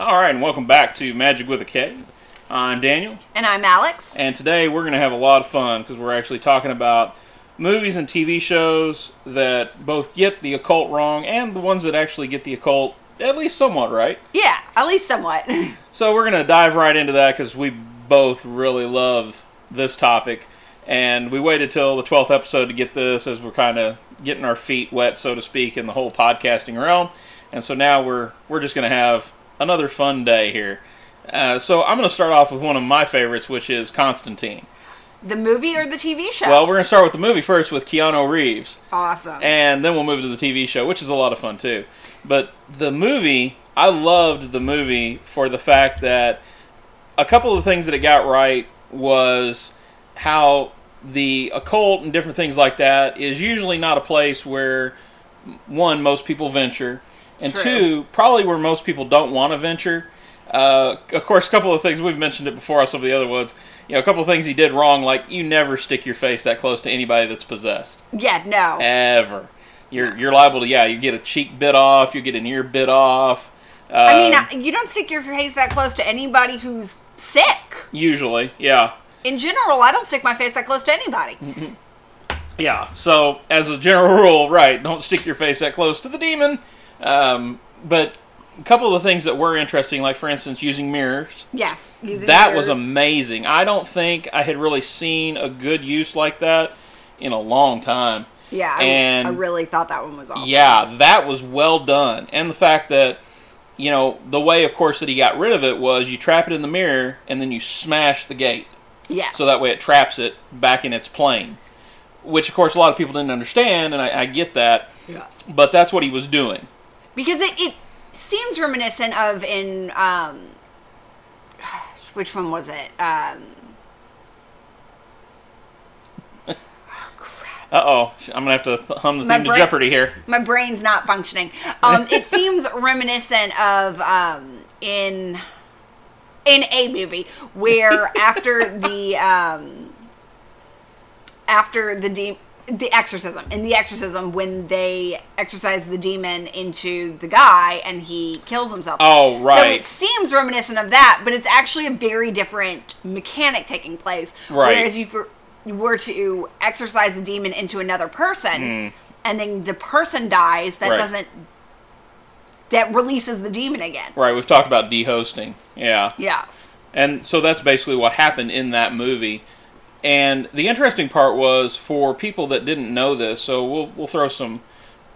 All right, and welcome back to Magick with a K. I'm Daniel, And I'm Alex. and today we're going to have a lot of fun because we're actually talking about movies and TV shows that both get the occult wrong and the ones that actually get the occult at least somewhat right. yeah, at least somewhat. So we're going to dive right into that because we both really love this topic. And we waited till the 12th episode to get this as we're kind of getting our feet wet, so to speak, in the whole podcasting realm. And so now we're, we're just going to have another fun day here. Uh, so I'm going to start off with one of my favorites, which is Constantine. the movie or the TV show? Well, we're going to start with the movie first with Keanu Reeves. awesome. and then we'll move to the TV show, which is a lot of fun too. But the movie, I loved the movie for the fact that a couple of the things that it got right was how the occult and different things like that is usually not a place where one most people venture, and True. two probably where most people don't want to venture. Uh, of course, a couple of things we've mentioned it before on some of the other ones. You know, a couple of things he did wrong, like you never stick your face that close to anybody that's possessed yeah, no. ever. You're you're liable to yeah. You get a cheek bit off. You get an ear bit off. Uh, I mean, you don't stick your face that close to anybody who's sick. usually, yeah, In general, I don't stick my face that close to anybody. Mm-hmm. yeah. So as a general rule, right, don't stick your face that close to the demon. Um, but a couple of the things that were interesting, like for instance, using mirrors. Yes, using That was amazing. I don't think I had really seen a good use like that in a long time. Yeah, and- I really thought that one was awesome. Yeah, that was well done. And the fact that, you know, the way, of course, that he got rid of it was you trap it in the mirror and then you smash the gate. Yes. So that way it traps it back in its plane. Which, of course, a lot of people didn't understand, and I, I get that. Yeah. But that's what he was doing. Because it, it seems reminiscent of in um which one was it um Uh oh. I'm going to have to hum the My theme to brain- Jeopardy here. my brain's not functioning um it seems reminiscent of um in in a movie where after the um after the de- the exorcism in the exorcism when they exorcise the demon into the guy and he kills himself Oh, right. So it seems reminiscent of that, but it's actually a very different mechanic taking place. Right. Whereas you you were to exorcise the demon into another person, hmm. and then the person dies, that. Right. doesn't that releases the demon again. Right, we've talked about dehosting. Yeah. Yes. And so that's basically what happened in that movie. And the interesting part was for people that didn't know this, so we'll we'll throw some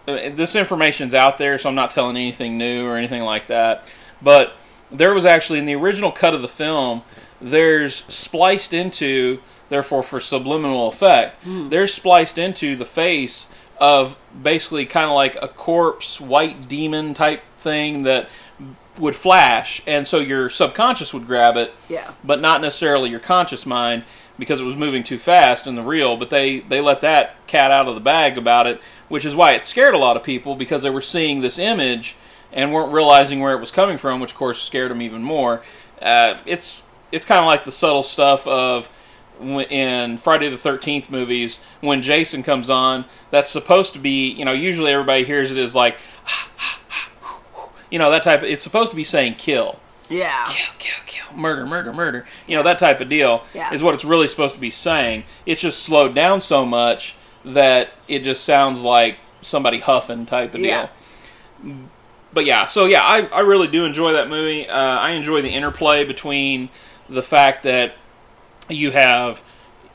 uh, this information's out there, so I'm not telling anything new or anything like that. But there was actually in the original cut of the film, there's spliced into, therefore for subliminal effect, there's spliced into the face of basically kind of like a corpse, white demon type thing that would flash, and so your subconscious would grab it, Yeah. but not necessarily your conscious mind because it was moving too fast in the reel. But they they let that cat out of the bag about it, which is why it scared a lot of people because they were seeing this image and weren't realizing where it was coming from, which of course scared them even more. Uh, it's it's kind of like the subtle stuff of in Friday the Thirteenth movies when Jason comes on. That's supposed to be you know usually everybody hears it as like you know that type. Of, it's supposed to be saying kill Yeah. kill, kill, kill, murder, murder, murder. You know, that type of deal Yeah. is what it's really supposed to be saying. It's just slowed down so much that it just sounds like somebody huffing type of deal. Yeah. But yeah, so yeah, I, I really do enjoy that movie. Uh, I enjoy the interplay between the fact that you have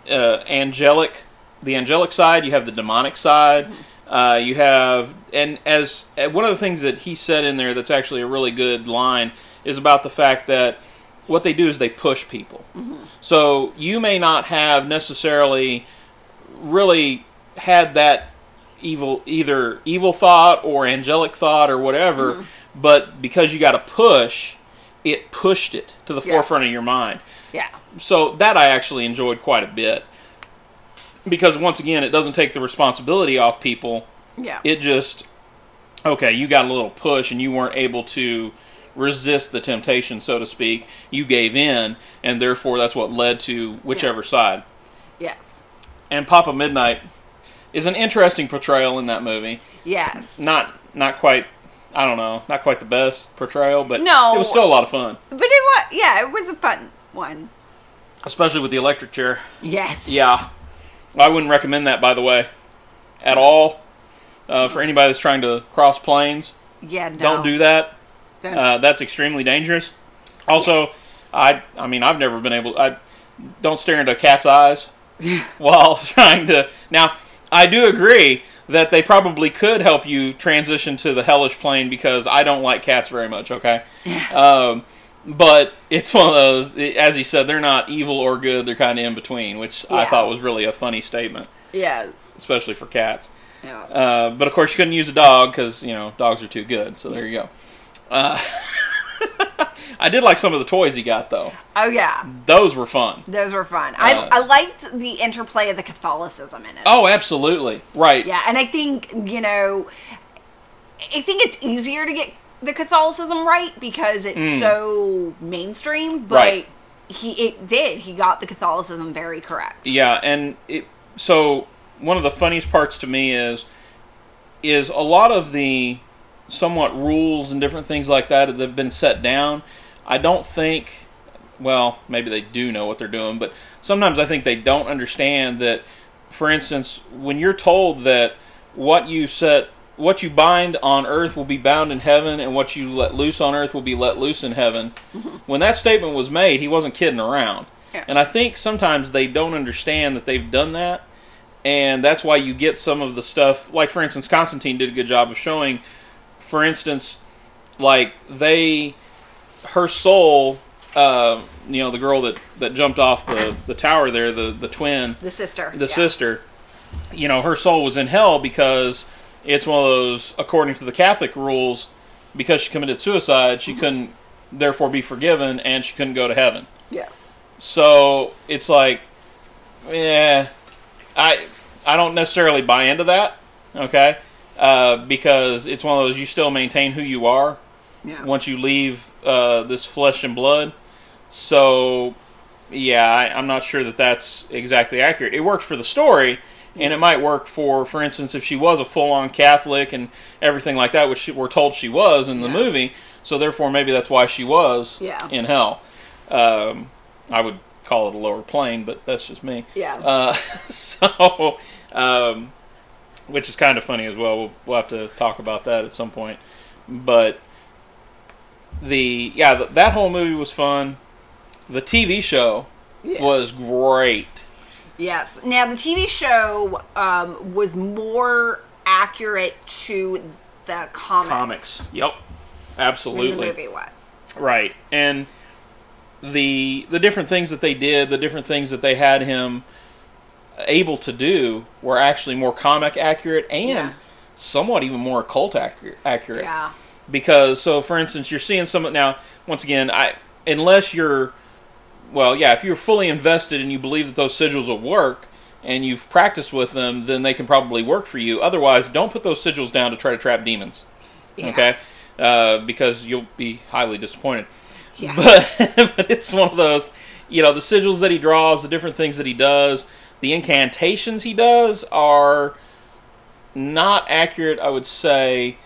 uh, angelic, the angelic side, you have the demonic side. Uh, you have, and as uh, one of the things that he said in there that's actually a really good line is about the fact that what they do is they push people. So you may not have necessarily really had that evil, either evil thought or angelic thought or whatever, but because you got a push, it pushed it to the Yeah. forefront of your mind Yeah. so that I actually enjoyed quite a bit because once again, it doesn't take the responsibility off people. Yeah. It just okay, you got a little push and you weren't able to resist the temptation, so to speak. You gave in, and therefore that's what led to whichever side. yes. And Papa Midnight is an interesting portrayal in that movie. Yes. Not not quite I don't know, not quite the best portrayal, but No. it was still a lot of fun, But it was, yeah, it was a fun one. especially with the electric chair. Yes. Yeah, I wouldn't recommend that, by the way, at all. Uh, for anybody that's trying to cross planes, Yeah. No. don't do that. Don't. Uh, that's extremely dangerous. Also, I I mean I've never been able I don't stare into a cat's eyes while trying to. Now I do agree that they probably could help you transition to the hellish plane because I don't like cats very much. Okay, um, but it's one of those. As he said, they're not evil or good. They're kind of in between, which I thought was really a funny statement, yes. especially for cats. Yeah. Uh, but of course, you couldn't use a dog because you know dogs are too good. So there you go. Uh, I did like some of the toys he got though; Oh yeah. those were fun. Those were fun. Uh, I, I liked the interplay of the Catholicism in it. Oh, absolutely, right? Yeah, and I think you know, I think it's easier to get the Catholicism right because it's Mm. so mainstream. But Right. he it did. He got the Catholicism very correct. Yeah, and it, so one of the funniest parts to me is is a lot of the somewhat rules and different things like that that have been set down. I don't think, well, maybe they do know what they're doing, but sometimes I think they don't understand that. For instance, when you're told that what you set, what you bind on earth will be bound in heaven, and what you let loose on earth will be let loose in heaven. when that statement was made, he wasn't kidding around. Yeah. And I think sometimes they don't understand that they've done that, and that's why you get some of the stuff. Like for instance, Constantine did a good job of showing, for instance, like they, her soul, uh, you know, the girl that that jumped off the the tower there, the the twin, The sister. the yeah. sister, you know, her soul was in hell because it's one of those, according to the Catholic rules, because she committed suicide, she couldn't therefore be forgiven, and she couldn't go to heaven. Yes. So it's like, yeah, I I don't necessarily buy into that, okay? Uh, because it's one of those you still maintain who you are Yeah. once you leave uh, this flesh and blood. So yeah, I, I'm not sure that that's exactly accurate. It works for the story, and it might work for, for instance, if she was a full-on Catholic and everything like that, which we're told she was in the Yeah. movie. So therefore, maybe that's why she was Yeah. in hell. Um, I would call it a lower plane, but that's just me. Yeah. Uh, so, um, which is kind of funny as well. well. We'll have to talk about that at some point. But the yeah, th- that whole movie was fun. The TV show Yeah. was great. Yes. Now the TV show um, was more accurate to the comic Comics, yep, than the absolutely. movie was. Right, and the the different things that they did, the different things that they had him able to do, were actually more comic accurate and Yeah. somewhat even more occult accurate. accurate. Yeah. Because so, for instance, you're seeing some now. Once again, I unless you're well, yeah, if you're fully invested and you believe that those sigils will work and you've practiced with them, then they can probably work for you. Otherwise, don't put those sigils down to try to trap demons Yeah. okay uh, because you'll be highly disappointed Yeah. but but it's one of those you know the sigils that he draws the different things that he does the incantations he does are not accurate i would say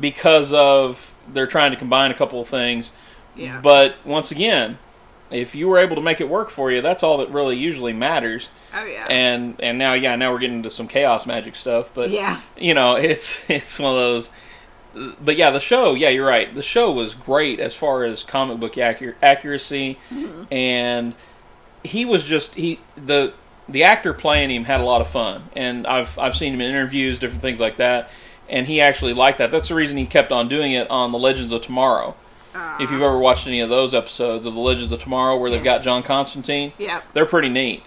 because of they're trying to combine a couple of things Yeah. but once again if you were able to make it work for you that's all that really usually matters oh yeah. and and now yeah now we're getting into some chaos magic stuff but yeah. you know, it's it's one of those. But yeah, the show. Yeah, you're right. The show was great as far as comic book accur- accuracy, mm-hmm. and he was just he the the actor playing him had a lot of fun, and I've I've seen him in interviews, different things like that, and he actually liked that. That's the reason he kept on doing it on the Legends of Tomorrow. If you've ever watched any of those episodes of the Legends of Tomorrow, where they've Yeah. got John Constantine, Yep. they're pretty neat.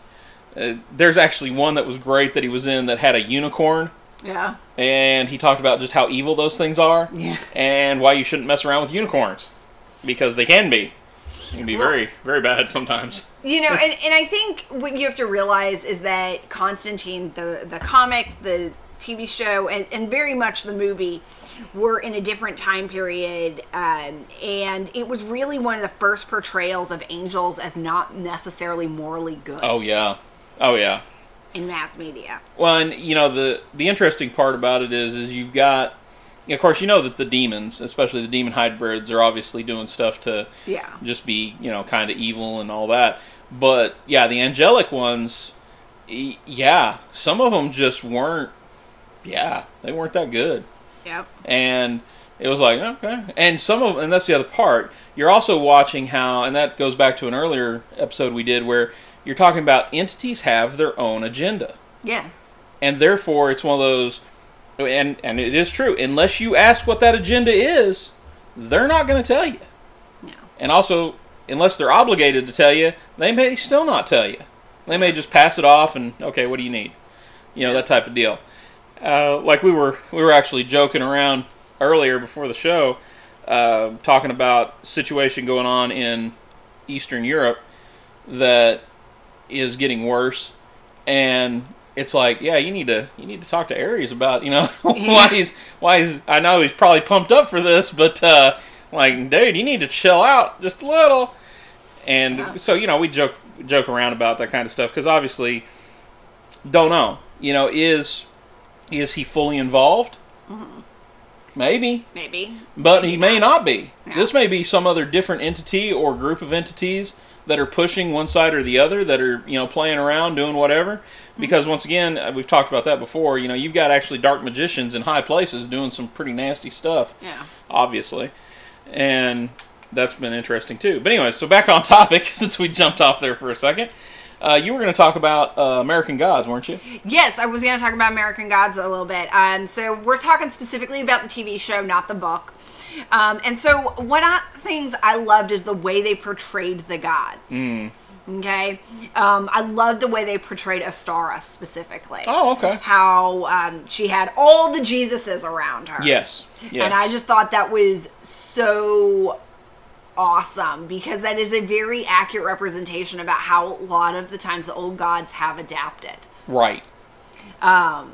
Uh, there's actually one that was great that he was in that had a unicorn Yeah. and he talked about just how evil those things are Yeah. and why you shouldn't mess around with unicorns because they can be they can be Well- very very bad sometimes You know, and, and I think what you have to realize is that Constantine, the the comic, the TV show, and, and very much the movie, were in a different time period, um, and it was really one of the first portrayals of angels as not necessarily morally good oh yeah oh yeah in mass media. well and you know the the interesting part about it is is you've got of course, you know that the demons, especially the demon hybrids, are obviously doing stuff to Yeah. just be, you know, kind of evil and all that. But yeah, the angelic ones, yeah, some of them just weren't. Yeah, they weren't that good, Yep. and it was like okay. And some of, and that's the other part. You're also watching how, and that goes back to an earlier episode we did where you're talking about entities have their own agenda Yeah. and therefore it's one of those and and it is true unless you ask what that agenda is they're not going to tell you No. and also unless they're obligated to tell you they may still not tell you they may just pass it off and okay what do you need you know that type of deal uh, like we were we were actually joking around earlier before the show uh, talking about situation going on in eastern europe that is getting worse. And it's like yeah you need to you need to talk to Ares about you know why he's why he's i know he's probably pumped up for this but uh like dude you need to chill out just a little. And Yeah. so you know we joke joke around about that kind of stuff because obviously don't know you know is is he fully involved maybe Maybe. but he may not be. Yeah. This may be some other different entity or group of entities that are pushing one side or the other, that are you know playing around, doing whatever. Mm-hmm. Because once again, uh, we've talked about that before. You know, you've got actually dark magicians in high places doing some pretty nasty stuff, Yeah. obviously, and that's been interesting too. But anyway, so back on topic since we jumped off there for a second. Uh, you were going to talk about uh, American Gods, weren't you? Yes, I was going to talk about American Gods a little bit. Um, so we're talking specifically about the TV show, not the book. Um, and so one of the things I loved is the way they portrayed the gods. Mm. Okay, um, I loved the way they portrayed Ostara specifically. Oh, okay. How um, she had all the Jesuses around her. Yes. Yes. And I just thought that was so awesome because that is a very accurate representation about how a lot of the times the old gods have adapted. right. Um,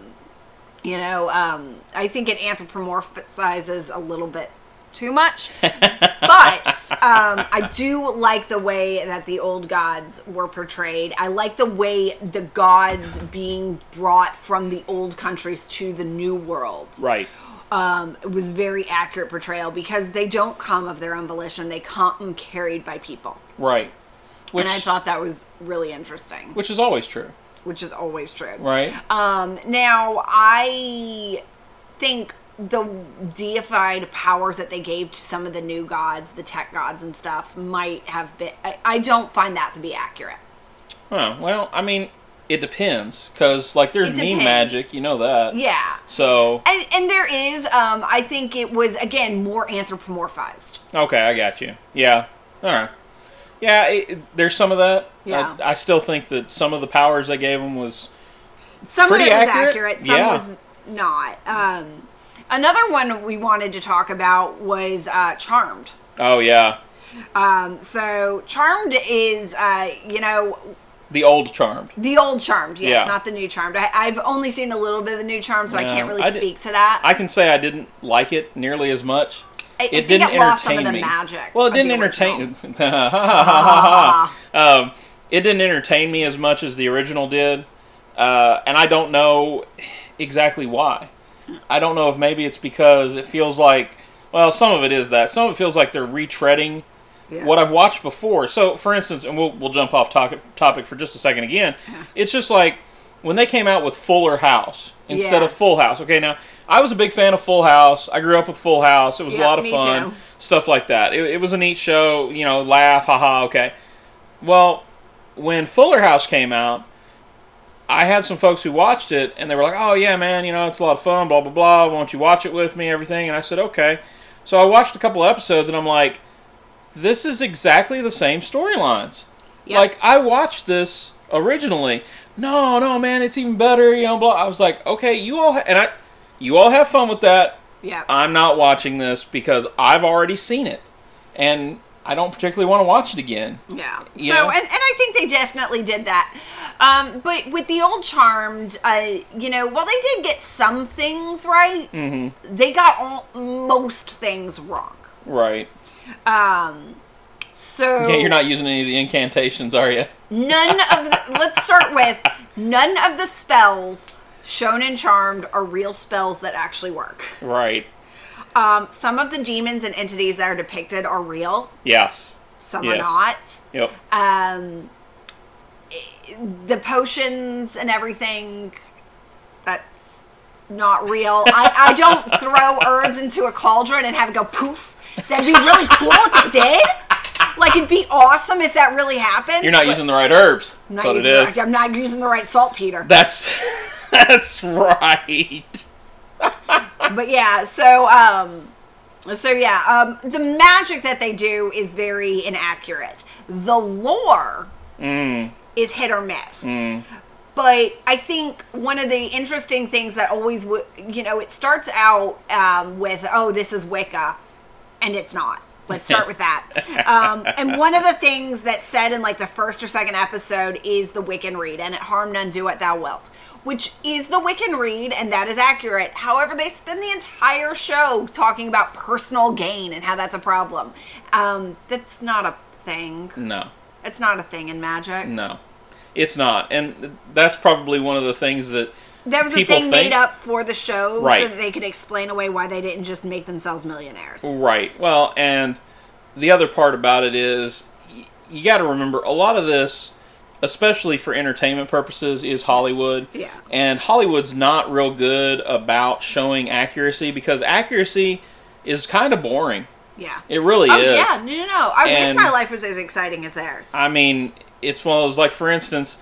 you know, um, I think it anthropomorphizes a little bit too much, but um, I do like the way that the old gods were portrayed. I like the way the gods being brought from the old countries to the new world Right. Um, it was very accurate portrayal because they don't come of their own volition; they come carried by people, Right. Which, and I thought that was really interesting, which is always true. which is always true. Right. Um, now I think the deified powers that they gave to some of the new gods, the tech gods and stuff, might have been. I, I don't find that to be accurate. Oh, well, I mean, it depends because like there's meme magic, you know that. Yeah. So And, and there is, um, I think it was again more anthropomorphized. okay, I got you. Yeah. All right. Yeah, it, there's some of that. Yeah. I, I still think that some of the powers they gave him was Some Pretty of it was accurate. accurate, some Yeah. was not. Um, another one we wanted to talk about was uh, Charmed. oh yeah, Um, so Charmed is, uh, you know, the old Charmed. the old Charmed, yes, Yeah. not the new Charmed. I, I've only seen a little bit of the new Charmed, so I can't really I speak to that. I can say I didn't like it nearly as much. I, I It think didn't it lost some of entertain the me. magic. Well, it didn't entertain. um, it didn't entertain me as much as the original did, uh, and I don't know exactly why. I don't know if maybe it's because it feels like, well, some of it is that. Some of it feels like they're retreading Yeah. what I've watched before. So, for instance, and we'll we'll jump off topic topic for just a second again. It's just like when they came out with Fuller House instead Yeah. of Full House. Okay, now I was a big fan of Full House. I grew up with Full House. It was a lot of fun, too. stuff like that. It, it was a neat show. You know, laugh, haha. Okay. Well, when Fuller House came out, I had some folks who watched it and they were like, "Oh yeah, man, you know it's a lot of fun, blah blah blah. Won't you watch it with me? Everything." And I said, "Okay." So I watched a couple episodes and I'm like, "This is exactly the same storylines." Yep. Like I watched this originally. No, no, man, it's even better. You know, blah. I was like, "Okay, you all," ha-, and I, you all have fun with that. yeah. I'm not watching this because I've already seen it, and I don't particularly want to watch it again. Yeah. You so, know? and, and I think they definitely did that. Um, but with the old Charmed, uh, you know, while they did get some things right, Mm-hmm. they got all, most things wrong. Right. Um, so Yeah, you're not using any of the incantations, are you? none of the, let's start with none of the spells shown in Charmed are real spells that actually work. Right. Um, some of the demons and entities that are depicted are real. Yes. Some are not. Yep. Um, the potions and everything. That's not real. I, I don't throw herbs into a cauldron and have it go poof. That'd be really cool if it did. Like it'd be awesome if that really happened. You're not using the right herbs. I'm That's not what it using the right- I'm not using the right saltpeter. That's that's right. but yeah, so um so yeah, um the magic that they do is very inaccurate. The lore Mm, is hit or miss. mm. But I think one of the interesting things that always, w- you know, it starts out um, with, oh, this is Wicca, and it's not. Let's start with that. Um, and one of the things that's said in like the first or second episode is the Wiccan Rede, and it harm none, do what thou wilt, which is the Wiccan Rede, and that is accurate. However, they spend the entire show talking about personal gain and how that's a problem. Um, that's not a thing. No. It's not a thing in magic. No. It's not. And that's probably one of the things that That was a thing made up for the show so that they could explain away why they didn't just make themselves millionaires. Right. Well, and the other part about it is y- you got to remember a lot of this, especially for entertainment purposes, is Hollywood. Yeah. And Hollywood's not real good about showing accuracy because accuracy is kind of boring. Yeah. It really Oh is. yeah, no, no, no. I And- wish my life was as exciting as theirs. I mean, it's one of those like, for instance,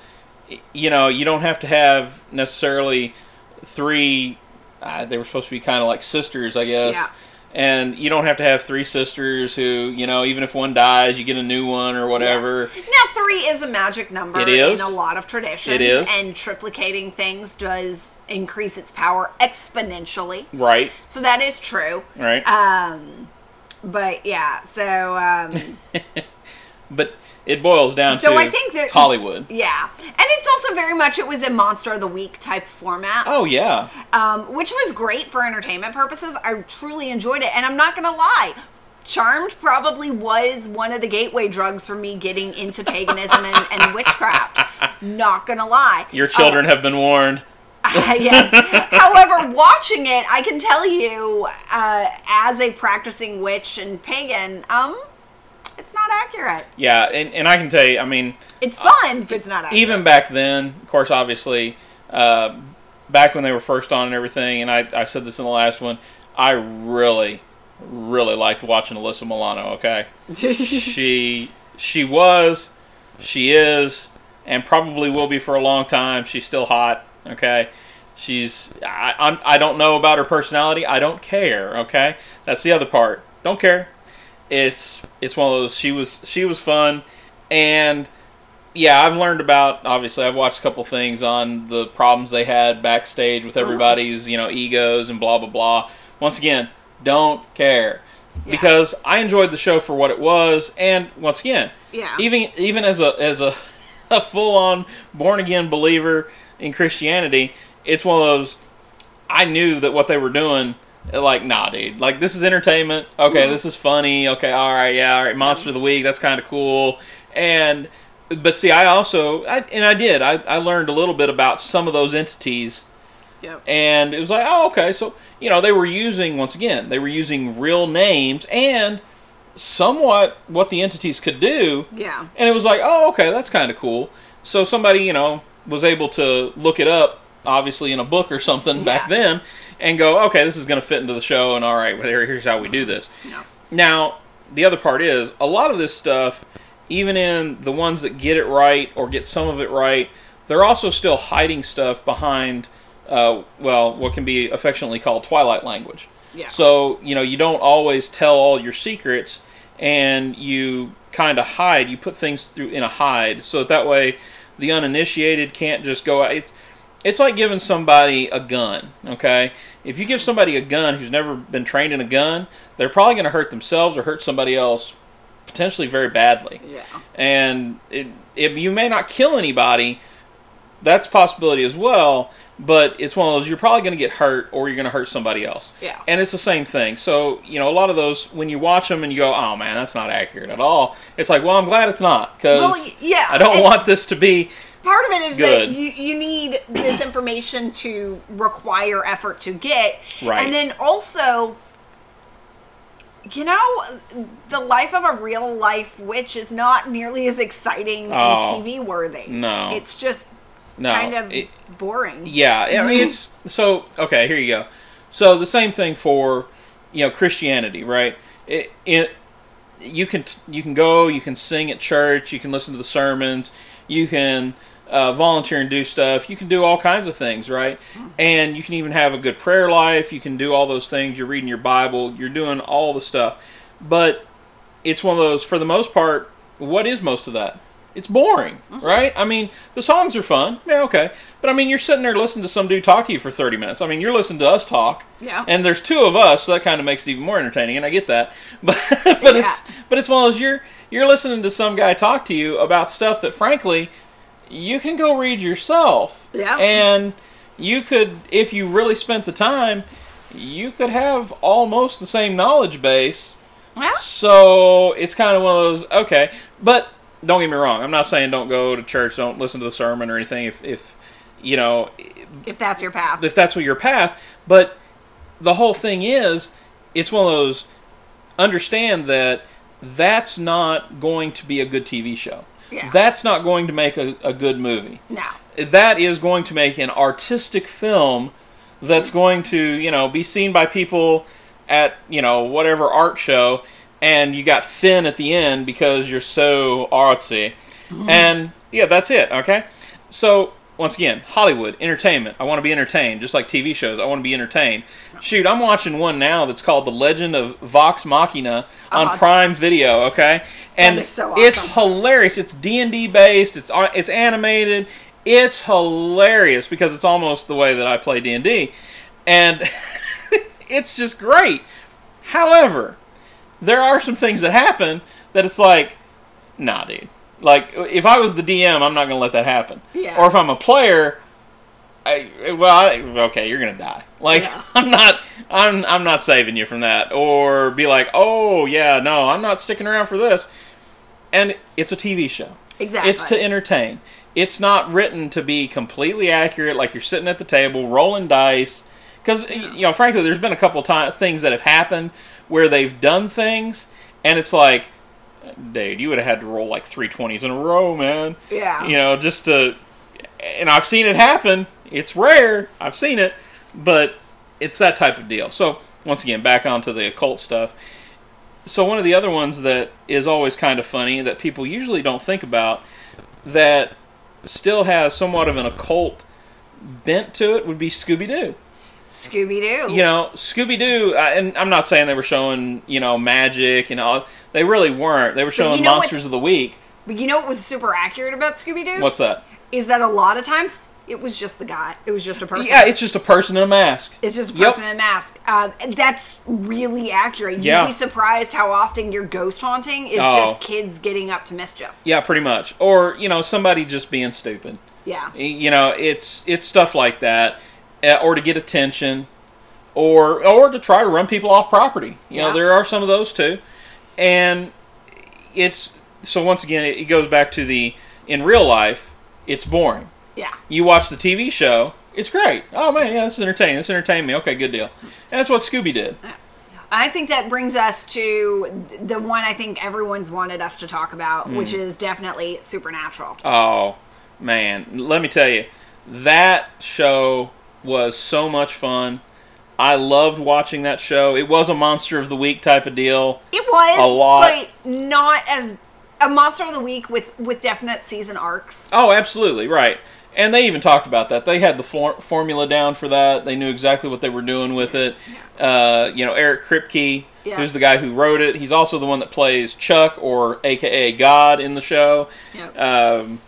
you know, you don't have to have necessarily three. Uh, they were supposed to be kind of like sisters, I guess. Yeah. And you don't have to have three sisters who, you know, even if one dies, you get a new one or whatever. Now, three is a magic number It is. in a lot of traditions. It is. And triplicating things does increase its power exponentially. Right. So that is true. Right. Um, but yeah, so um, but it boils down So to I think that- it's Hollywood. yeah, and it's also very much it was a monster of the week type format. Oh yeah. um, which was great for entertainment purposes. I truly enjoyed it, and I'm not gonna lie. Charmed probably was one of the gateway drugs for me getting into paganism and, and witchcraft. Not gonna lie. Your children have been warned. Uh, yes. However, watching it, I can tell you, uh, as a practicing witch and pagan, um, it's not accurate. Yeah, and, and I can tell you, I mean, It's fun, but it's not accurate. even back then, of course, obviously, uh, back when they were first on and everything, and I, I said this in the last one, I really, really liked watching Alyssa Milano. Okay, she she was, she is, and probably will be for a long time. She's still hot. Okay, she's I I'm, I don't know about her personality. I don't care. Okay, that's the other part. Don't care. It's it's one of those. She was she was fun, and yeah, I've learned about. Obviously, I've watched a couple things on the problems they had backstage with oh. everybody's you know egos and blah blah blah. Once again, don't care Yeah. because I enjoyed the show for what it was, and once again, Yeah. even even as a as a, a full on born again believer in Christianity, it's one of those. I knew that what they were doing. Like nah, dude. Like this is entertainment. Okay, mm-hmm. this is funny. Okay, all right, yeah, all right. Monster of the week. That's kind of cool. And but see, I also I, and I did. I, I learned a little bit about some of those entities Yep. and it was like, oh, okay. So you know, they were using once again, they were using real names and somewhat what the entities could do, Yeah. and it was like, oh, okay, that's kind of cool. So somebody, you know, was able to look it up, obviously in a book or something back Yeah. then, and go, okay, this is going to fit into the show, and all right, well, here's how we do this. No. Now, the other part is a lot of this stuff, even in the ones that get it right or get some of it right, they're also still hiding stuff behind, uh, well, what can be affectionately called twilight language. Yeah. So, you know, you don't always tell all your secrets and you kind of hide, you put things through in a hide so that, that way the uninitiated can't just go out. It's, it's like giving somebody a gun, okay? If you give somebody a gun who's never been trained in a gun, they're probably going to hurt themselves or hurt somebody else potentially very badly. Yeah. And it, if you may not kill anybody, that's a possibility as well. But it's one of those you're probably going to get hurt or you're going to hurt somebody else. Yeah. And it's the same thing. So you know, a lot of those when you watch them and you go, "Oh man, that's not accurate at all." It's like, well, I'm glad it's not because Well, yeah, I don't and- want this to be. Part of it is Good. that you, you need this information to require effort to get Right. and then also you know, the life of a real life witch is not nearly as exciting and Oh, TV worthy. no. It's just No, kind of it- boring. Yeah, I mean, it's so okay. Here you go. So the same thing for you know Christianity, right? It, it you can you can go, you can sing at church, you can listen to the sermons, you can uh, volunteer and do stuff. You can do all kinds of things, right? And you can even have a good prayer life. You can do all those things. You're reading your Bible. You're doing all the stuff. But it's one of those. For the most part, what is most of that? It's boring, right? I mean, the songs are fun. Yeah, okay. But I mean, you're sitting there listening to some dude talk to you for 30 minutes. I mean, you're listening to us talk. Yeah. And there's two of us, so that kind of makes it even more entertaining, and I get that. But but it's but it's one of those you're you're listening to some guy talk to you about stuff that frankly you can go read yourself. Yeah. And you could if you really spent the time, you could have almost the same knowledge base. Well, So it's kind of one of those okay, but don't get me wrong. I'm not saying don't go to church, don't listen to the sermon or anything. If if you know if that's your path. if that's what your path, but the whole thing is, it's one of those. Understand that that's not going to be a good TV show. Yeah. That's not going to make a, a good movie no. that is going to make an artistic film that's going to you know be seen by people at you know whatever art show and you got Finn at the end because you're so artsy mm-hmm. and yeah that's it okay so once again Hollywood entertainment I want to be entertained just like TV shows I want to be entertained shoot I'm watching one now that's called The Legend of Vox Machina on Uh-huh. Prime Video okay and is so it's hilarious. It's D and D based. It's uh, it's animated. It's hilarious because it's almost the way that I play D and D, and it's just great. However, there are some things that happen that it's like, nah, dude. Like if I was the DM, I'm not gonna let that happen. Yeah. Or if I'm a player, I well, I, okay, you're gonna die. Like Yeah. I'm not, I'm I'm not saving you from that. Or be like, oh yeah, no, I'm not sticking around for this. And it's a TV show. Exactly. It's to entertain. It's not written to be completely accurate. Like you're sitting at the table rolling dice. Because you know, frankly, there's been a couple times things that have happened where they've done things, and it's like, dude, you would have had to roll like three twenties in a row, man yeah. you know, just to, and I've seen it happen. It's rare. I've seen it, but it's that type of deal. So once again, back onto the occult stuff. So one of the other ones that is always kind of funny that people usually don't think about that still has somewhat of an occult bent to it would be Scooby Doo. Scooby Doo. You know, Scooby Doo, and I'm not saying they were showing you know magic and all. They really weren't. They were showing you know what- monsters of the week. But you know what was super accurate about Scooby Doo? What's that? Is that a lot of times it was just the guy. It was just a person. Yeah, it's just a person in a mask. It's just a Yep. person in a mask. Uh, that's really accurate. You'd Yeah. be surprised how often your ghost haunting is Oh. just kids getting up to mischief. Yeah, pretty much. Or you know, somebody just being stupid. Yeah. You know, it's it's stuff like that, or to get attention, or or to try to run people off property. You know, there are some of those too, and it's so once again it, goes back to the in real life it's boring. Yeah. You watch the TV show, it's great. Oh man, yeah, this is entertaining. This entertained me. Okay, good deal. And that's what Scooby did. I think that brings us to the one I think everyone's wanted us to talk about, Hmm. which is definitely Supernatural. Oh man, let me tell you, that show was so much fun. I loved watching that show. It was a monster of the week type of deal. It was A lot. but not as a monster of the week with with definite season arcs. Oh, absolutely, right. And they even talked about that. They had the for- formula down for that. They knew exactly what they were doing with it. Uh, you know, Eric Kripke, Yeah. who's the guy who wrote it. He's also the one that plays Chuck, or AKA God, in the show. Yep. Um,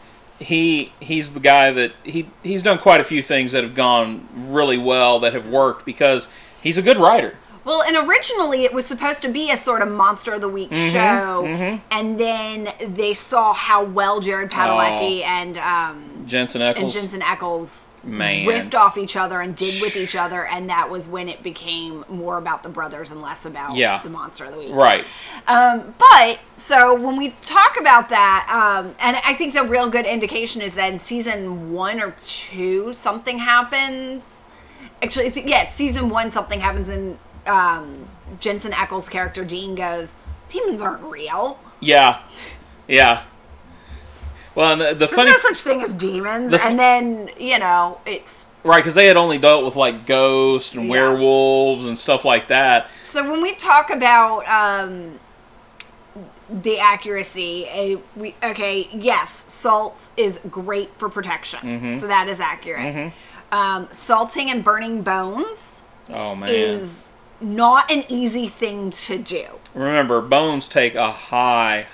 he he's the guy that he he's done quite a few things that have gone really well that have worked because he's a good writer. Well, and originally it was supposed to be a sort of monster of the week Mm-hmm, show, and then they saw how well Jared Padalecki and um, Jensen and Jensen Ackles Man. riffed off each other and did with each other, and that was when it became more about the brothers and less about Yeah. the monster of the week. right. Um, but so when we talk about that, um, and I think the real good indication is that in season one or two, something happens. Actually, I think, yeah, season one, something happens, and um, Jensen Ackles' character Dean goes, "Demons aren't real. Yeah, yeah. Well, and the, the There's funny no such thing as demons." The and then you know it's right because they had only dealt with like ghosts and Yeah. werewolves and stuff like that. so when we talk about um, the accuracy, a, we okay, yes, salt is great for protection, Mm-hmm. so that is accurate. Um, salting and burning bones Oh man! is not an easy thing to do. Remember, bones take a high,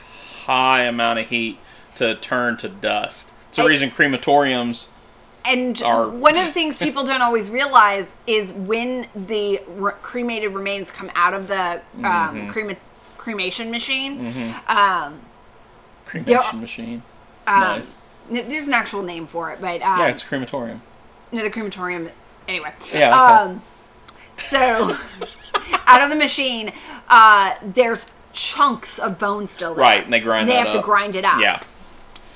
high amount of heat to turn to dust. It's the I- reason crematoriums. And Are- one of the things people don't always realize is when the re- cremated remains come out of the um, Mm-hmm. crema- cremation machine, um, Cremation machine. um, nice. n- there's an actual name for it, but um, Yeah, it's a crematorium. no, the crematorium. Anyway, Yeah, okay. um, so out of the machine, uh, there's chunks of bone still there. Right, and they grind They that have to grind it up. Yeah.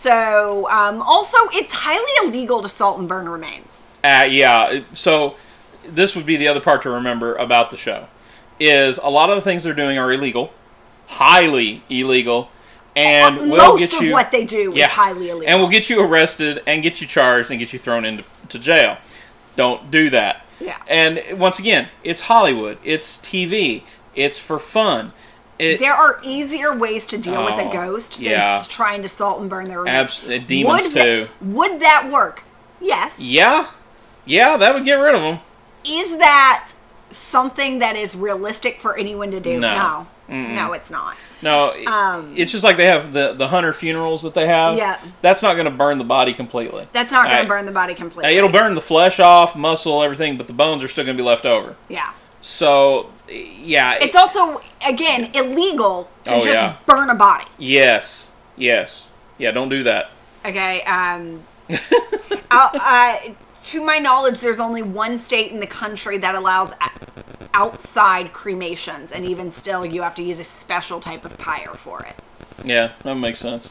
So um, also, it's highly illegal to salt and burn remains. Uh, yeah. So this would be the other part to remember about the show is a lot of the things they're doing are illegal, highly illegal, and will Most get of you what they do yeah, is highly illegal. and we'll get you arrested and get you charged and get you thrown into to jail. Don't do that. Yeah. And once again, it's Hollywood. It's TV. It's for fun. It, There are easier ways to deal with Oh, a ghost than yeah. s- trying to salt and burn their remains. abs- uh, demons would too. would that work? Yes. Yeah, yeah, that would get rid of them. Is that something that is realistic for anyone to do? No. No, No, it's not. No, Um, it's just like they have the the hunter funerals that they have. Yeah. that's not going to burn the body completely. That's not going Right. to burn the body completely. Uh, It'll burn the flesh off, muscle, everything, but the bones are still going to be left over. Yeah. So, yeah, It's also again illegal to Oh, just yeah. burn a body. yes, yes, yeah. Don't do that. Okay. Um, I'll- uh, to my knowledge, there's only one state in the country that allows outside cremations, and even still, you have to use a special type of pyre for it. Yeah, that makes sense.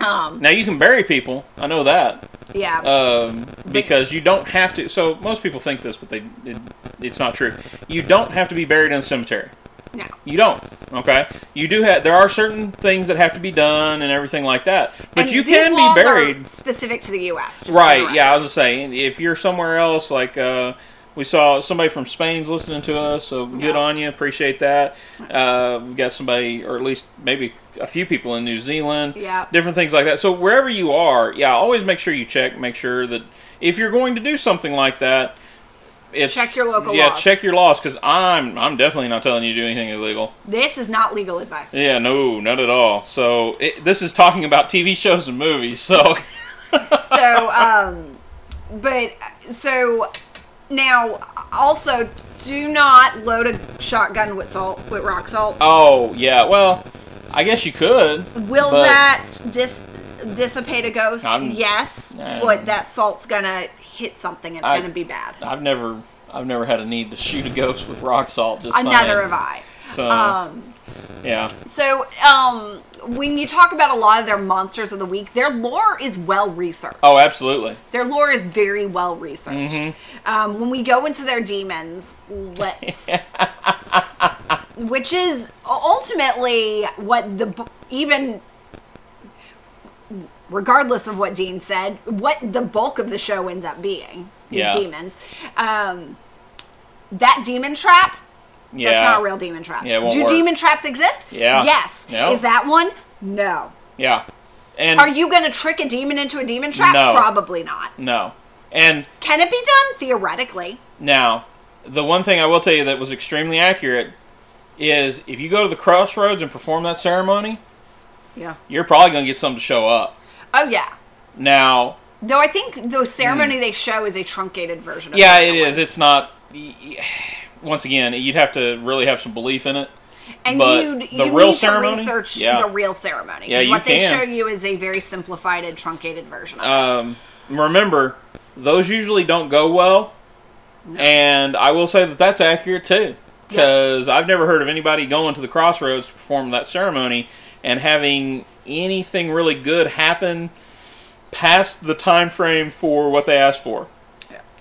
Um, Now you can bury people. I know that. yeah. um, because you don't have to. So most people think this, but they it, it's not true. You don't have to be buried in a cemetery. No. You don't. Okay. You do have. There are certain things that have to be done and everything like that. But And you can be buried. specific to the U.S. just Right. Yeah. I was just saying, if you're somewhere else, like uh, we saw somebody from Spain's listening to us, so good on you. Appreciate that. Uh, we got somebody, or at least maybe a few people in New Zealand. Yeah. Different things like that. So wherever you are, yeah, always make sure you check. Make sure that if you're going to do something like that. It's, Check your local laws. yeah, laws. check your laws because I'm I'm definitely not telling you to do anything illegal. This is not legal advice. Yeah, no, not at all. So it, this is talking about TV shows and movies. So so um but so now also do not load a shotgun with salt with rock salt oh yeah, well, I guess you could. will that dis- dissipate a ghost I'm- yes but that salt's gonna hit something it's I- gonna be bad I've never I've never had a need to shoot a ghost with rock salt. Just another saying. have i So um yeah, so um when you talk about a lot of their monsters of the week their lore is well researched oh absolutely. Their lore is very well researched. Mm-hmm. Um, when we go into their demons, let's, which is ultimately what the even regardless of what Dean said, what the bulk of the show ends up being Yeah. demons. Um, that demon trap. Yeah, That's not a real demon trap. Yeah, Do work. demon traps exist? Yeah. Yes. Yeah. Is that one? No. yeah, and Are you going to trick a demon into a demon trap? No. Probably not. no, and Can it be done? Theoretically. Now, the one thing I will tell you that was extremely accurate is if you go to the crossroads and perform that ceremony, Yeah. you're probably going to get something to show up. Oh yeah. Now, Though I think the ceremony they show is a truncated version of yeah, it is. one. It's not. Once again, you'd have to really have some belief in it. and but you the real ceremony? research Yeah. the real ceremony. Yeah, you what they show you is a very simplified and truncated version of it. Um, remember, those usually don't go well, and I will say that that's accurate too, because I've never heard of anybody going to the crossroads to perform that ceremony and having anything really good happen past the time frame for what they asked for.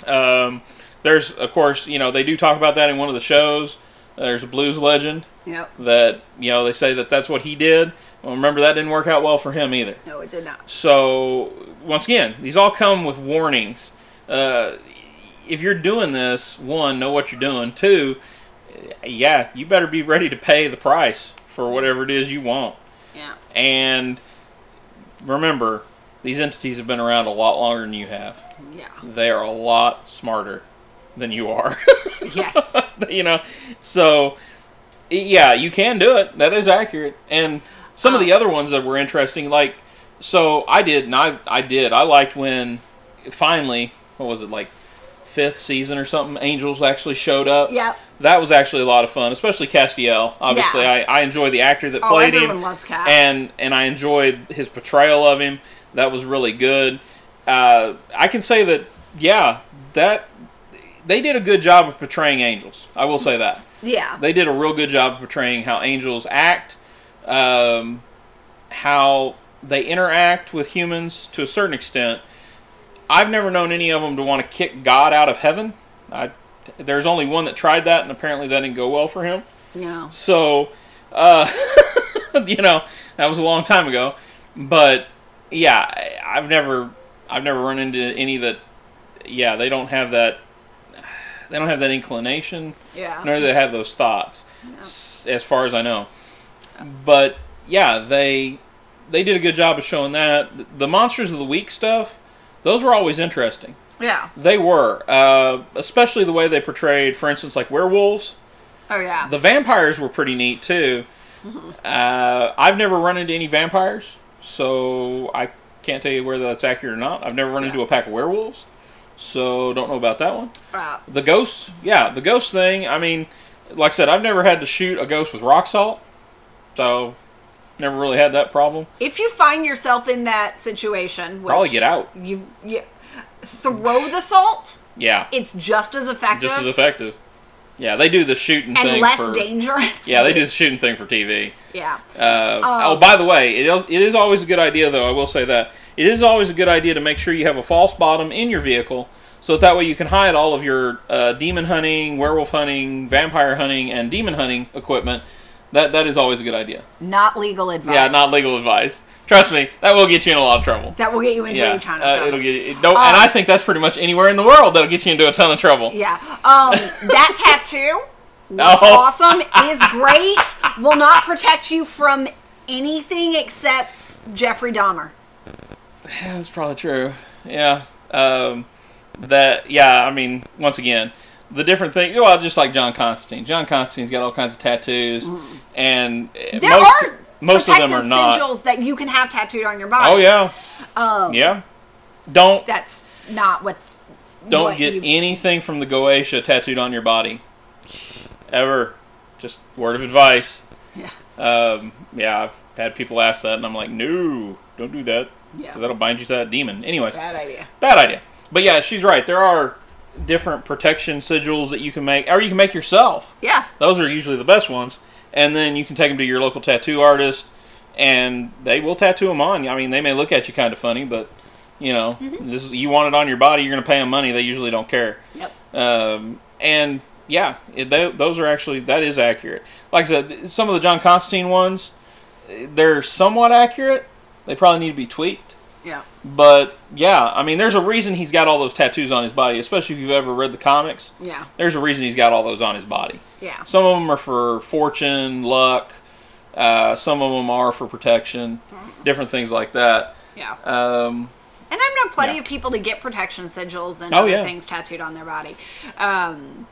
Um, there's, of course, you know, they do talk about that in one of the shows. There's a blues legend Yep. that you know they say that that's what he did. Well, remember that didn't work out well for him either. No, it did not. So once again, these all come with warnings. Uh, if you're doing this, one, know what you're doing. Two, yeah, you better be ready to pay the price for whatever it is you want. Yeah. And remember, these entities have been around a lot longer than you have. Yeah. They are a lot smarter than you are. Yes. you know, so yeah, you can do it. That is accurate. And some of the uh-huh. other ones that were interesting, like so I did, and I I did. I liked when finally, what was it like, fifth season or something? Angels actually showed up. Yep. That was actually a lot of fun, especially Castiel. Obviously, Yeah. I, I enjoy the actor that Oh, played everyone him, and and I enjoyed his portrayal of him. That was really good. Uh, I can say that, yeah, that they did a good job of portraying angels. I will say that Yeah. they did a real good job of portraying how angels act, um, how they interact with humans to a certain extent. I've never known any of them to want to kick God out of heaven. I, there's only one that tried that, and apparently that didn't go well for him. Yeah. So, uh, you know, that was a long time ago. But yeah, I- I've never, I've never run into any that, yeah, they don't have that, they don't have that inclination Yeah. nor do they have those thoughts, s- as far as I know. But yeah, they they did a good job of showing that. The monsters of the week stuff, those were always interesting. Yeah. They were, uh, especially the way they portrayed, for instance, like werewolves. Oh yeah. The vampires were pretty neat too. Uh, I've never run into any vampires, so I can't tell you whether that's accurate or not. I've never run into a pack of werewolves, so don't know about that one. Wow. The ghosts, yeah, the ghost thing. I mean, like I said, I've never had to shoot a ghost with rock salt, so never really had that problem. If you find yourself in that situation, Probably get out. You, you throw the salt. Yeah, It's just as effective just as effective. Yeah, they do the shooting and thing less for. dangerous. Yeah, they do the shooting thing for TV. Yeah. Uh, Oh. oh, by the way, it is, it is always a good idea, though. I will say that it is always a good idea to make sure you have a false bottom in your vehicle, so that, that way you can hide all of your uh, demon hunting, werewolf hunting, vampire hunting, and demon hunting equipment. That that is always a good idea. Not legal advice. Yeah, not legal advice. Trust me, that will get you in a lot of trouble. That will get you into yeah, a ton of uh, trouble. it'll get it, don't, and I think that's pretty much anywhere in the world that'll get you into a ton of trouble. Yeah. Um, that tattoo was Oh. awesome. Is great. Will not protect you from anything except Jeffrey Dahmer. Yeah, that's probably true. Yeah. Um, that. Yeah. I mean, once again, the different thing. Well, just like John Constantine. John Constantine's got all kinds of tattoos, and uh. There most are most of them are not. sigils that you can have tattooed on your body. Oh yeah. Um, Yeah. Don't That's not what. don't what get anything from the Goetia tattooed on your body. Ever. Just word of advice. Yeah. Um, yeah, I've had people ask that, and I'm like, no, don't do that. Yeah. that'll bind you to that demon. Anyways. Bad idea. Bad idea. But yeah, she's right. There are different protection sigils that you can make, or you can make yourself. Yeah. Those are usually the best ones. And then you can take them to your local tattoo artist, and they will tattoo them on. I mean, they may look at you kind of funny, but you know, this is, you want it on your body. You're going to pay them money. They usually don't care. Yep. Um, and yeah, it, they, those are actually that is accurate. Like I said, some of the John Constantine ones, they're somewhat accurate. They probably need to be tweaked. Yeah. But yeah, I mean, there's a reason he's got all those tattoos on his body. Especially if you've ever read the comics, Yeah. there's a reason he's got all those on his body. Yeah. Some of them are for fortune, luck. Uh, some of them are for protection, different things like that. Yeah. Um, And I've known plenty Yeah. of people to get protection sigils and Oh, other yeah. things tattooed on their body. Um,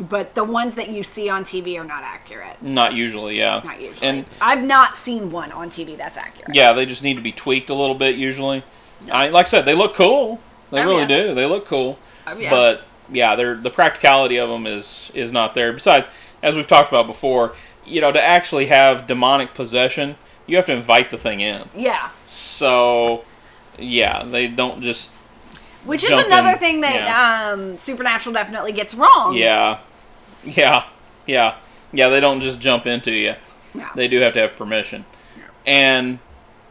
but the ones that you see on TV are not accurate. not usually, yeah. Not usually. And I've not seen one on TV that's accurate. yeah, they just need to be tweaked a little bit usually. I, like I said, they look cool. They Oh, really yeah. do. They look cool. Oh, yeah. But yeah, they're the practicality of them is is not there. Besides, as we've talked about before, you know, to actually have demonic possession, you have to invite the thing in. Yeah. So, yeah, they don't just Which is another in, thing that yeah. um, Supernatural definitely gets wrong. yeah, yeah, yeah, yeah. They don't just jump into you. Yeah. They do have to have permission. And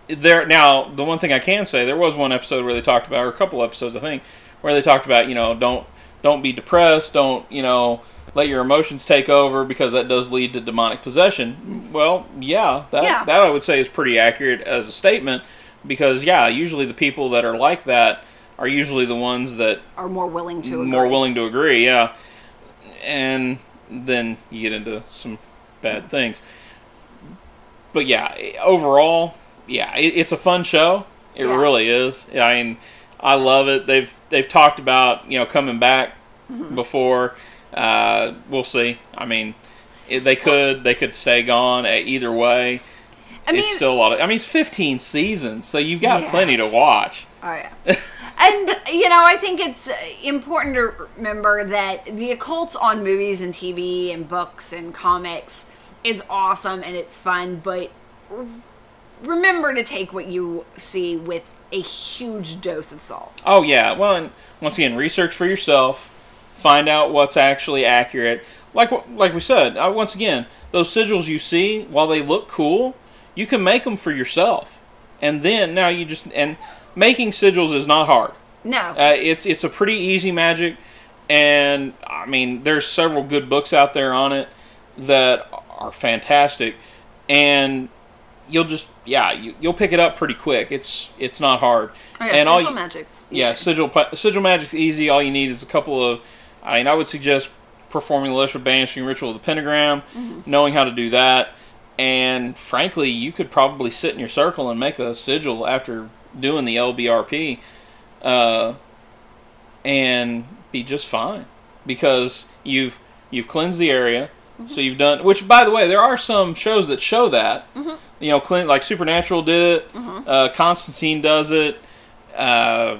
there now, the one thing I can say, there was one episode where they talked about, or a couple episodes, I think, where they talked about, you know, don't don't be depressed, don't you know, let your emotions take over because that does lead to demonic possession. Well, yeah, that Yeah. that I would say is pretty accurate as a statement because yeah, usually the people that are like that are usually the ones that Are more willing to agree. more willing to agree, yeah. And then you get into some bad things. But yeah, overall, yeah, it, it's a fun show. It Yeah. really is. I mean, I love it. They've they've talked about you know coming back Mm-hmm. before. Uh, we'll see. I mean, it, they could they could stay gone either way. I mean, it's still a lot of. I mean, it's 15 seasons, so you've got Yeah. plenty to watch. Oh yeah. and you know, I think it's uh, important to remember that the occult on movies and TV and books and comics is awesome and it's fun, but remember to take what you see with a huge dose of salt. Oh yeah. Well, and once again, research for yourself. Find out what's actually accurate. Like like we said, uh, once again, those sigils you see, while they look cool, you can make them for yourself. And then now you just and making sigils is not hard. No. Uh, it's it's a pretty easy magic, and I mean, there's several good books out there on it that are fantastic, and you'll just yeah you, you'll pick it up pretty quick. It's it's not hard. oh, yeah, and all social you- magic's yeah, sigil sigil magic's easy. All you need is a couple of. I mean, I would suggest performing the Lesser Banishing Ritual of the Pentagram, knowing how to do that, and frankly, you could probably sit in your circle and make a sigil after doing the LBRP, uh, and be just fine because you've you've cleansed the area. So you've done, which by the way, there are some shows that show that. You know, clean like Supernatural did it. Uh, Constantine does it. Uh,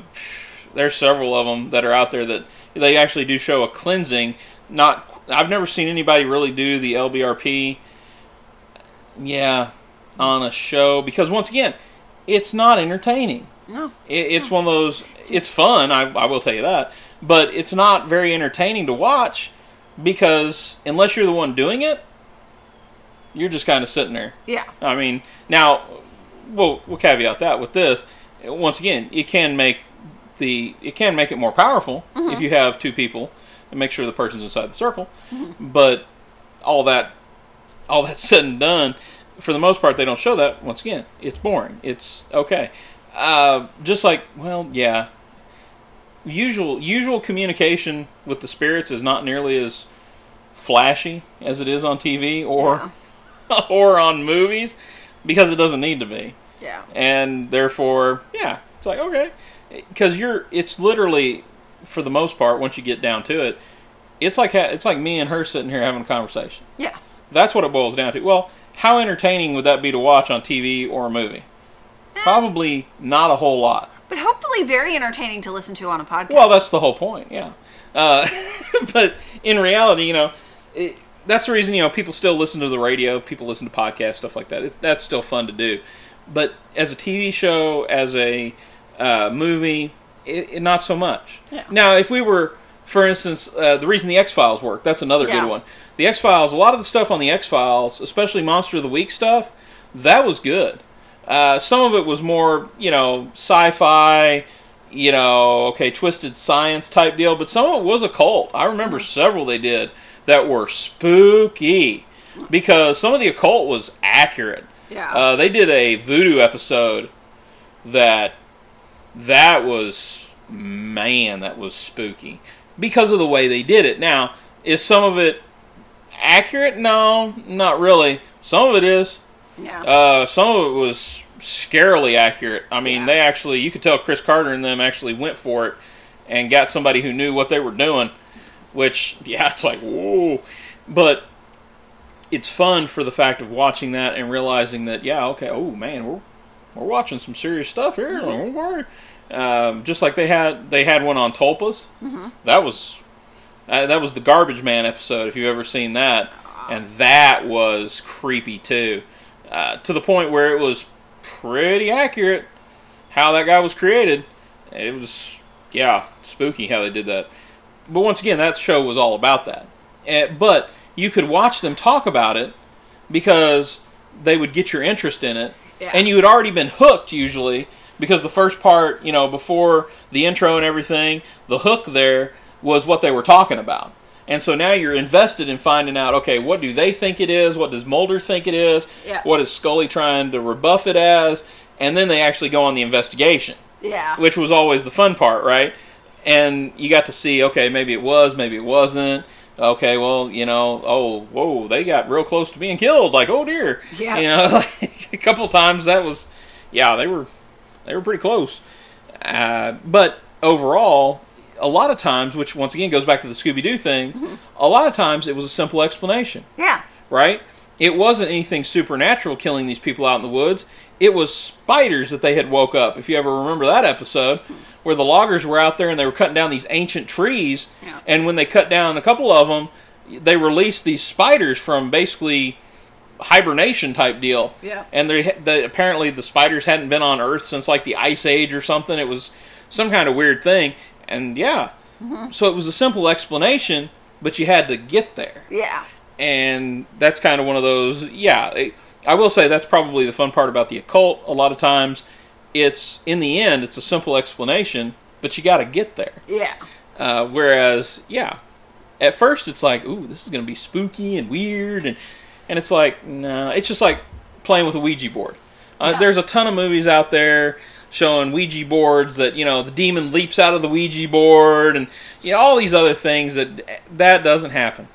there's several of them that are out there that they actually do show a cleansing. Not, I've never seen anybody really do the LBRP. Yeah, on a show because once again, it's not entertaining. No. It, it's one of those. It's fun. I, I will tell you that, but it's not very entertaining to watch because unless you're the one doing it, you're just kind of sitting there. Yeah. I mean, now we'll we'll caveat that with this. Once again, it can make the it can make it more powerful if you have two people and make sure the person's inside the circle. But all that all that said and done, for the most part, they don't show that. Once again, it's boring. It's okay. Uh, just like well, yeah. Usual usual communication with the spirits is not nearly as flashy as it is on TV or or on movies because it doesn't need to be Yeah. and therefore yeah it's like okay because you're it's literally for the most part once you get down to it it's like ha- it's like me and her sitting here having a conversation Yeah. that's what it boils down to well how entertaining would that be to watch on tv or a movie probably not a whole lot But hopefully very entertaining to listen to on a podcast. well, that's the whole point, yeah. Uh, but in reality, you know, it, that's the reason you know people still listen to the radio, people listen to podcasts, stuff like that. It, that's still fun to do. But as a TV show, as a uh, movie, it, it, not so much. Yeah. Now, if we were, for instance, uh, the reason the X Files work, that's another Yeah. good one. The X Files, a lot of the stuff on the X Files, especially Monster of the Week stuff, that was good. Uh, some of it was more, you know, sci-fi, you know, okay, twisted science type deal, but some of it was occult. I remember several they did that were spooky because some of the occult was accurate. yeah. Uh, they did a voodoo episode that that was man, that was spooky because of the way they did it. Now, is some of it accurate? No, not really. Some of it is. yeah. Uh, some of it was scarily accurate. I mean, Yeah. they actually, you could tell Chris Carter and them actually went for it and got somebody who knew what they were doing, which, yeah, it's like, whoa. But it's fun for the fact of watching that and realizing that, yeah, okay, oh man, we're, we're watching some serious stuff here. Don't worry. Um, just like they had, they had one on Tulpas. That was, uh, that was the Garbage Man episode. If you've ever seen that, and that was creepy too, uh, to the point where it was pretty accurate how that guy was created. It was, yeah, spooky how they did that. But once again, that show was all about that. Eh, but you could watch them talk about it because they would get your interest in it, Yeah. and you had already been hooked usually because the first part, you know, before the intro and everything, the hook there was what they were talking about. And so now you're invested in finding out, okay, what do they think it is? What does Mulder think it is? Yeah. What is Scully trying to rebuff it as? And then they actually go on the investigation, Yeah. which was always the fun part, right? And you got to see, okay, maybe it was, maybe it wasn't. Okay, well, you know, oh, whoa, they got real close to being killed. Like, oh dear. Yeah. You know, like, a couple times that was, yeah, they were, they were pretty close. Uh, but overall, a lot of times, which once again goes back to the Scooby Doo things, a lot of times it was a simple explanation, Yeah. right? It wasn't anything supernatural killing these people out in the woods. It was spiders that they had woke up. If you ever remember that episode, where the loggers were out there and they were cutting down these ancient trees, Yeah. and when they cut down a couple of them, they released these spiders from basically hibernation type deal. Yeah. And they, they apparently the spiders hadn't been on Earth since like the Ice Age or something. It was some kind of weird thing. And yeah, so it was a simple explanation, but you had to get there. Yeah. And that's kind of one of those. Yeah, it- I will say that's probably the fun part about the occult. A lot of times, it's in the end, it's a simple explanation, but you got to get there. Yeah. Uh, whereas, yeah, at first it's like, ooh, this is going to be spooky and weird, and and it's like, no, it's just like playing with a Ouija board. Uh, Yeah. There's a ton of movies out there showing Ouija boards that you know the demon leaps out of the Ouija board, and you know, all these other things that that doesn't happen,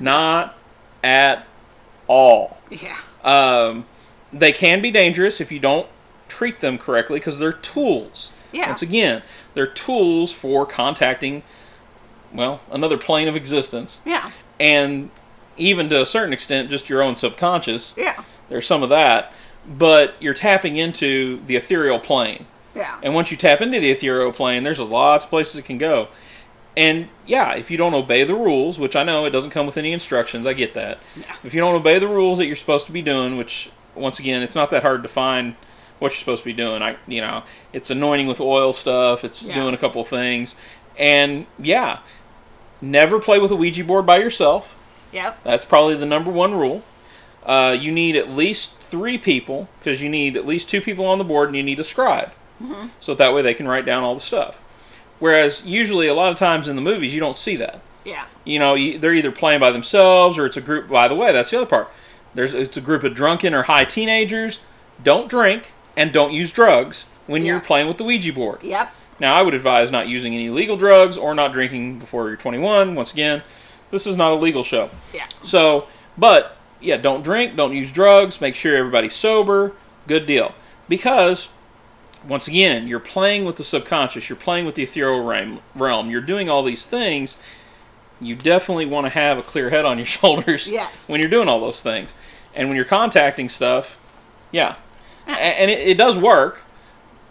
not at all. Yeah. Um, they can be dangerous if you don't treat them correctly because they're tools. Yeah. Once again, they're tools for contacting, well, another plane of existence, Yeah. and even to a certain extent, just your own subconscious. Yeah. There's some of that, but you're tapping into the ethereal plane. Yeah. And once you tap into the ethereal plane, there's lots of places it can go. And yeah, if you don't obey the rules, which I know it doesn't come with any instructions, I get that. Yeah. If you don't obey the rules that you're supposed to be doing, which once again, it's not that hard to find what you're supposed to be doing. I, you know, it's anointing with oil stuff. It's Yeah. doing a couple of things, and yeah, never play with a Ouija board by yourself. Yep. That's probably the number one rule. Uh, you need at least three people because you need at least two people on the board, and you need a scribe, so that way they can write down all the stuff. Whereas usually, a lot of times in the movies, you don't see that. Yeah. You know, you, they're either playing by themselves or it's a group. By the way, that's the other part. There's it's a group of drunken or high teenagers. Don't drink and don't use drugs when you're playing with the Ouija board. Yep. Now, I would advise not using any legal drugs or not drinking before you're 21. Once again, this is not a legal show. Yeah. So, but yeah, don't drink, don't use drugs, make sure everybody's sober. Good deal. Because, once again, you're playing with the subconscious, you're playing with the ethereal realm, you're doing all these things. You definitely want to have a clear head on your shoulders Yes. when you're doing all those things. And when you're contacting stuff, yeah. And it, it does work.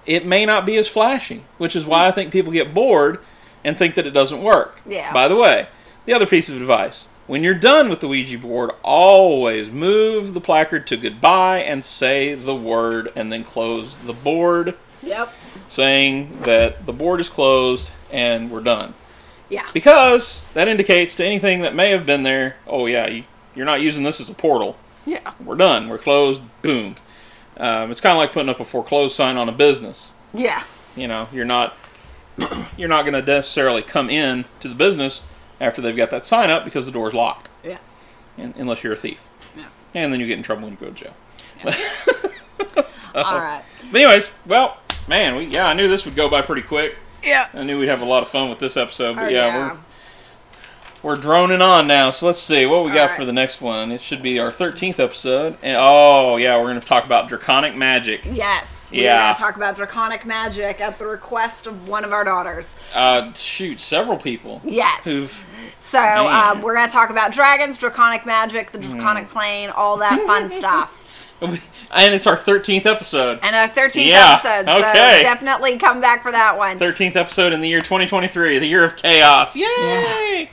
It may not be as flashy, which is why I think people get bored and think that it doesn't work. Yeah. By the way, the other piece of advice when you're done with the Ouija board, always move the placard to goodbye and say the word, and then close the board, Yep. saying that the board is closed and we're done. Yeah. Because that indicates to anything that may have been there, oh, yeah, you, you're not using this as a portal. Yeah. We're done. We're closed. Boom. Um, it's kind of like putting up a foreclosed sign on a business. Yeah. You know, you're not you're not going to necessarily come in to the business after they've got that sign up because the door's locked, Yeah. un unless you're a thief. Yeah. And then you get in trouble and you go to jail. So- All right. But anyways, well, man, we, yeah, I knew this would go by pretty quick. Yeah. I knew we'd have a lot of fun with this episode. But Oh, yeah, yeah. we're we're droning on now. So let's see what we got All for the next one. It should be our 13th episode. And oh yeah, we're going to talk about draconic magic. Yes. We're Yeah. talk about draconic magic at the request of one of our daughters. Uh, shoot, several people Yes. who've So um, we're gonna talk about dragons, draconic magic, the Hmm. draconic plane, all that fun stuff. and it's our 13th episode. And our 13th Yeah, episode, okay. so definitely come back for that one. 13th episode in the year 2023, the year of chaos. Yay!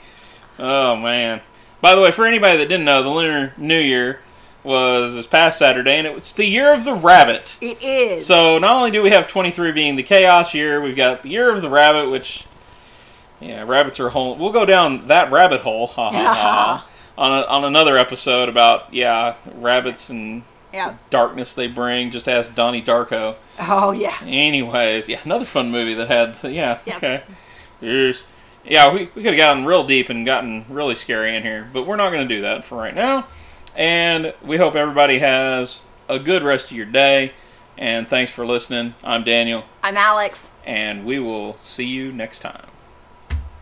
Oh man. By the way, for anybody that didn't know, the Lunar New Year was this past Saturday, and it's the year of the rabbit. It is. So not only do we have 23 being the chaos year, we've got the year of the rabbit, which yeah, rabbits are whole. We'll go down that rabbit hole, ha ha ha, on a, on another episode about yeah rabbits and yeah. darkness they bring. Just ask Donnie Darko. Oh yeah. Anyways, yeah, another fun movie that had yeah Yes. okay. Yes, yeah, we, we could have gotten real deep and gotten really scary in here, but we're not going to do that for right now. And we hope everybody has a good rest of your day. And thanks for listening. I'm Daniel, I'm Alex. and we will see you next time.